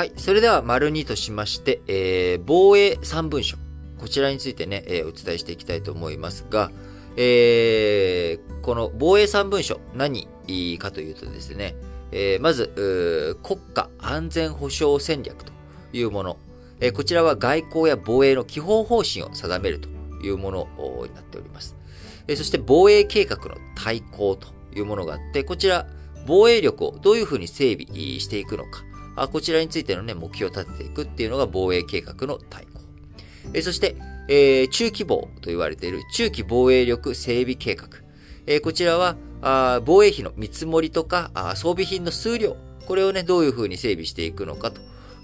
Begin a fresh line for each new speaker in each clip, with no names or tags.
はい。それでは、丸2としまして、えー、防衛3文書。こちらについてね、えー、お伝えしていきたいと思いますが、えー、この防衛3文書、何かというとですね、えー、まず、国家安全保障戦略というもの。えー、こちらは外交や防衛の基本方針を定めるというものになっております。えー、そして防衛計画の対抗というものがあって、こちら、防衛力をどういうふうに整備していくのか。あこちらについてのね、目標を立てていくっていうのが防衛計画の対抗。えそして、えー、中期防と言われている中期防衛力整備計画。えー、こちらはあ、防衛費の見積もりとかあ装備品の数量、これをね、どういうふうに整備していくのかと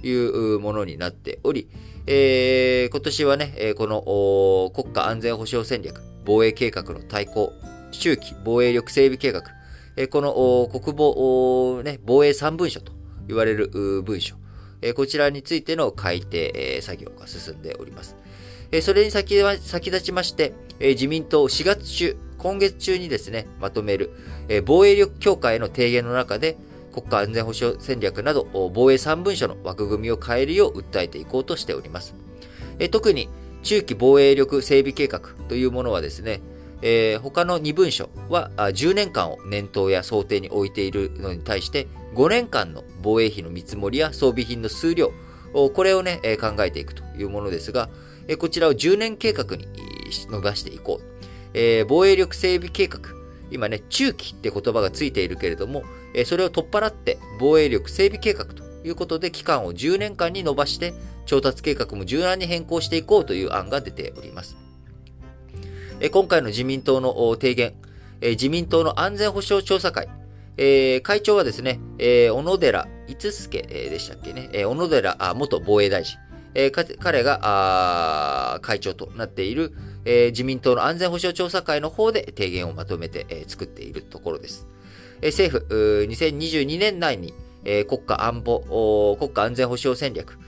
いうものになっており、えー、今年はね、えこの国家安全保障戦略、防衛計画の対抗、中期防衛力整備計画、えこの国防、ね、防衛三文書と言われる文書、えこちらについての改定、作業が進んでおります。えそれに先先立ちまして、え自民党4月中、今月中にですね、まとめる、え防衛力強化への提言の中で、国家安全保障戦略など防衛3文書の枠組みを変えるよう訴えていこうとしております。え特に中期防衛力整備計画というものはですね、えー、他の2文書は10年間を念頭や想定に置いているのに対して、5年間の防衛費の見積もりや装備品の数量、これをね、考えていくというものですが、こちらを10年計画に伸ばしていこう。えー、防衛力整備計画。今ね、中期って言葉がついているけれども、それを取っ払って防衛力整備計画ということで期間を10年間に伸ばして調達計画も柔軟に変更していこうという案が出ております。今回の自民党の提言、自民党の安全保障調査会、会長はですね、小野寺五助でしたっけね、小野寺元防衛大臣、彼が会長となっている自民党の安全保障調査会の方で提言をまとめて作っているところです。政府、2022年内に国家安保、国家安全保障戦略、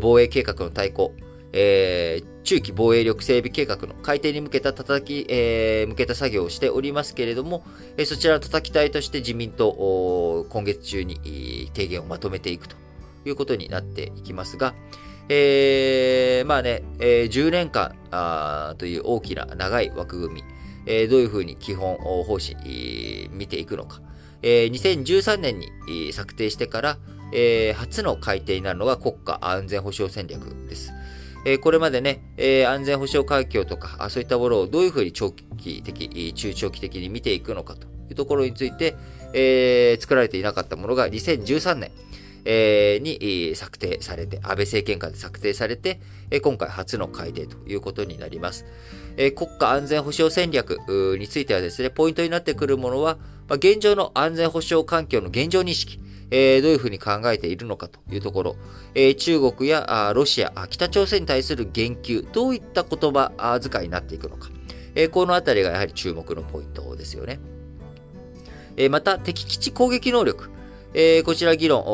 防衛計画の対抗、えー、中期防衛力整備計画の改定に向けた叩き、えー、向けた作業をしておりますけれども、えー、そちらの叩き台として自民党、今月中に提言をまとめていくということになっていきますが、えー、まあね、えー、10年間あという大きな長い枠組み、えー、どういうふうに基本方針、見ていくのか。えー、2013年に策定してから、えー、初の改定になるのが国家安全保障戦略です。えこれまでね、え安全保障環境とか、そういったものをどういうふうに長期的、中長期的に見ていくのかというところについて、え、作られていなかったものが2013年、え、に策定されて、安倍政権下で策定されて、え今回初の改定ということになります。え国家安全保障戦略についてはですね、ポイントになってくるものは、ま現状の安全保障環境の現状認識、えー、どういうふうに考えているのかというところ、えー、中国やロシア、北朝鮮に対する言及、どういった言葉遣いになっていくのか、えー、このあたりがやはり注目のポイントですよね。えまた、敵基地攻撃能力、えこちら議論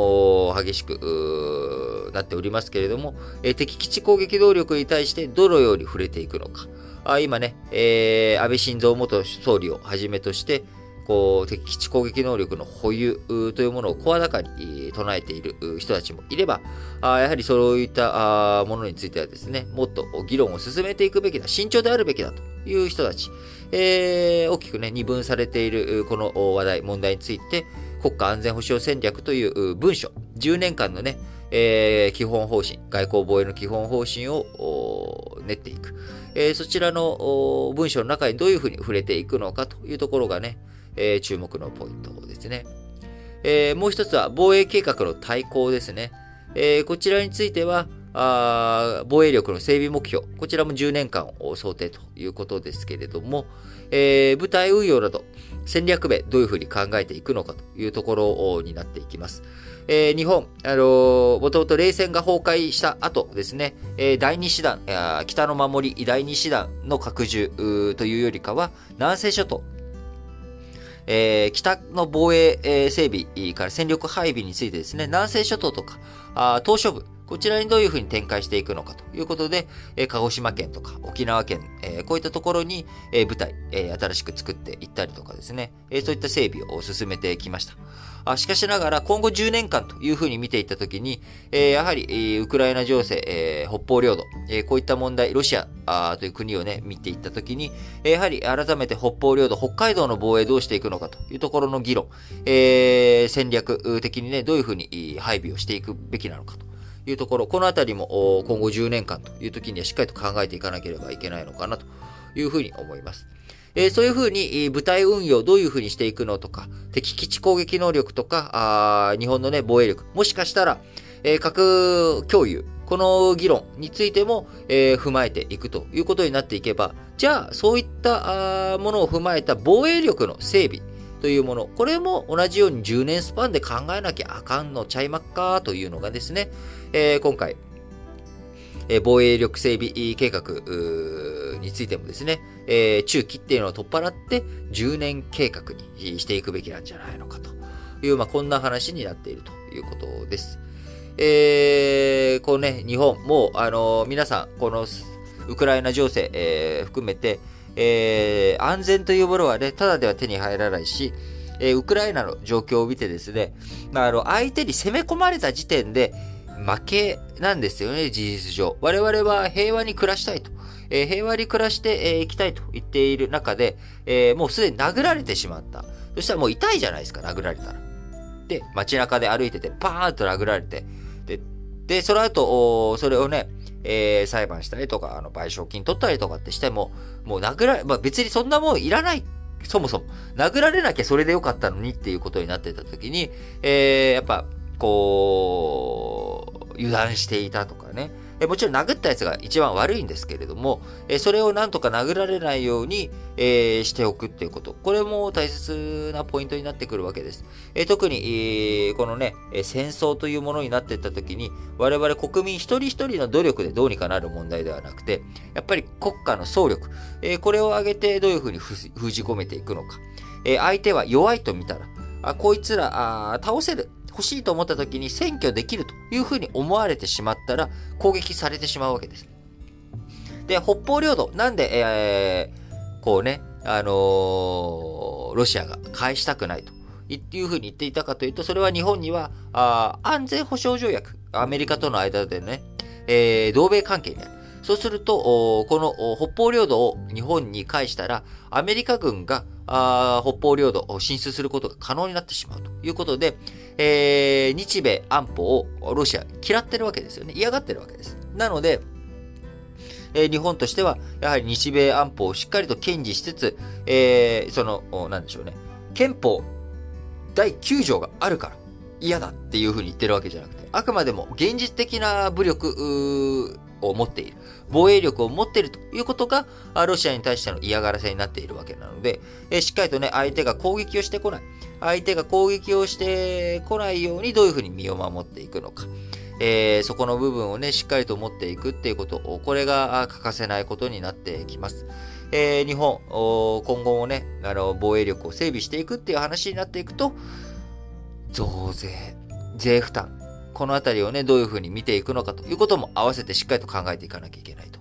激しくなっておりますけれども、え敵基地攻撃能力に対してどのように触れていくのか。あ今ね、えー、安倍晋三元総理をはじめとして、こう、敵基地攻撃能力の保有というものを声高に唱えている人たちもいれば、あやはりそういったものについてはですね、もっと議論を進めていくべきだ、慎重であるべきだという人たち、えー、大きくね、二分されているこの話題、問題について、国家安全保障戦略という文書、10年間のね、えー、基本方針、外交防衛の基本方針を練っていく。えー、そちらの文書の中にどういうふうに触れていくのかというところがね、えー、注目のポイントですね。えー、もう一つは防衛計画の対抗ですね。えー、こちらについては、あ防衛力の整備目標、こちらも10年間を想定ということですけれども、えー、部隊運用など戦略面どういうふうに考えていくのかというところになっていきます。えー、日本、あのー、もともと冷戦が崩壊した後ですね、えー、第二師団、北の守り第二師団の拡充というよりかは、南西諸島、えー、北の防衛、えー、整備から戦力配備についてですね、南西諸島とか、あ島嶼部、こちらにどういうふうに展開していくのかということで、え鹿児島県とか沖縄県、えこういったところに、え部隊、え新しく作っていったりとかですね、えそういった整備を進めてきました。あしかしながら今後10年間というふうに見ていったときに、えやはり、えウクライナ情勢、え北方領土、えこういった問題、ロシアあという国をね、見ていったときに、えやはり改めて北方領土、北海道の防衛どうしていくのかというところの議論、え戦略的にね、どういうふうに配備をしていくべきなのかというところ、このあたりも今後10年間という時にはしっかりと考えていかなければいけないのかなというふうに思います。えー、そういうふうに、部隊運用どういうふうにしていくのとか、敵基地攻撃能力とか、あ日本のね、防衛力、もしかしたら、えー、核共有、この議論についても、えー、踏まえていくということになっていけば、じゃあ、そういったものを踏まえた防衛力の整備、というもの。これも同じように10年スパンで考えなきゃあかんのちゃいまっかというのがですね、えー、今回、えー、防衛力整備計画についてもですね、えー、中期っていうのを取っ払って10年計画にしていくべきなんじゃないのかという、まあ、こんな話になっているということです。えー、こうね、日本、もう、あの、皆さん、このウクライナ情勢、えー、含めて、えー、安全というものはね、ただでは手に入らないし、えー、ウクライナの状況を見てですね、まあ、あの、相手に攻め込まれた時点で、負けなんですよね、事実上。我々は平和に暮らしたいと。えー、平和に暮らしてい、えー、きたいと言っている中で、えー、もうすでに殴られてしまった。そしたらもう痛いじゃないですか、殴られたら。で、街中で歩いてて、パーンと殴られて、で、で、その後、それをね、えー、裁判したりとか、あの、賠償金取ったりとかってしても、もう殴られ、まあ別にそんなもんいらない。そもそも。殴られなきゃそれでよかったのにっていうことになってた時に、えー、やっぱ、こう、油断していたとかね。えもちろん殴ったやつが一番悪いんですけれども、えそれをなんとか殴られないように、え、しておくっていうこと。これも大切なポイントになってくるわけです。え特に、え、このね、戦争というものになっていった時に、我々国民一人一人の努力でどうにかなる問題ではなくて、やっぱり国家の総力、えこれを上げてどういうふうに封じ込めていくのか。え相手は弱いと見たら、あこいつらあ倒せる。欲しいと思った時に占拠できるというふうに思われてしまったら攻撃されてしまうわけです。で、北方領土、なんで、えー、こうね、あのー、ロシアが返したくないというふうに言っていたかというと、それは日本にはあ安全保障条約、アメリカとの間でね、えー、同盟関係にある。そうすると、この北方領土を日本に返したら、アメリカ軍があ北方領土を進出することが可能になってしまうということで、えー、日米安保をロシア嫌ってるわけですよね。嫌がってるわけです。なので、え、日本としては、やはり日米安保をしっかりと堅持しつつ、えー、その、なんでしょうね。憲法第9条があるから嫌だっていうふうに言ってるわけじゃなくて、あくまでも現実的な武力を持っている。防衛力を持っているということが、ロシアに対しての嫌がらせになっているわけなので、しっかりとね、相手が攻撃をしてこない。相手が攻撃をしてこないようにどういうふうに身を守っていくのか。えー、そこの部分をね、しっかりと持っていくっていうこと、これが欠かせないことになってきます。えー、日本、今後もね、あの、防衛力を整備していくっていう話になっていくと、増税、税負担、この辺りをね、どういうふうに見ていくのかということも合わせてしっかりと考えていかなきゃいけないと。